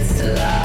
it's alive.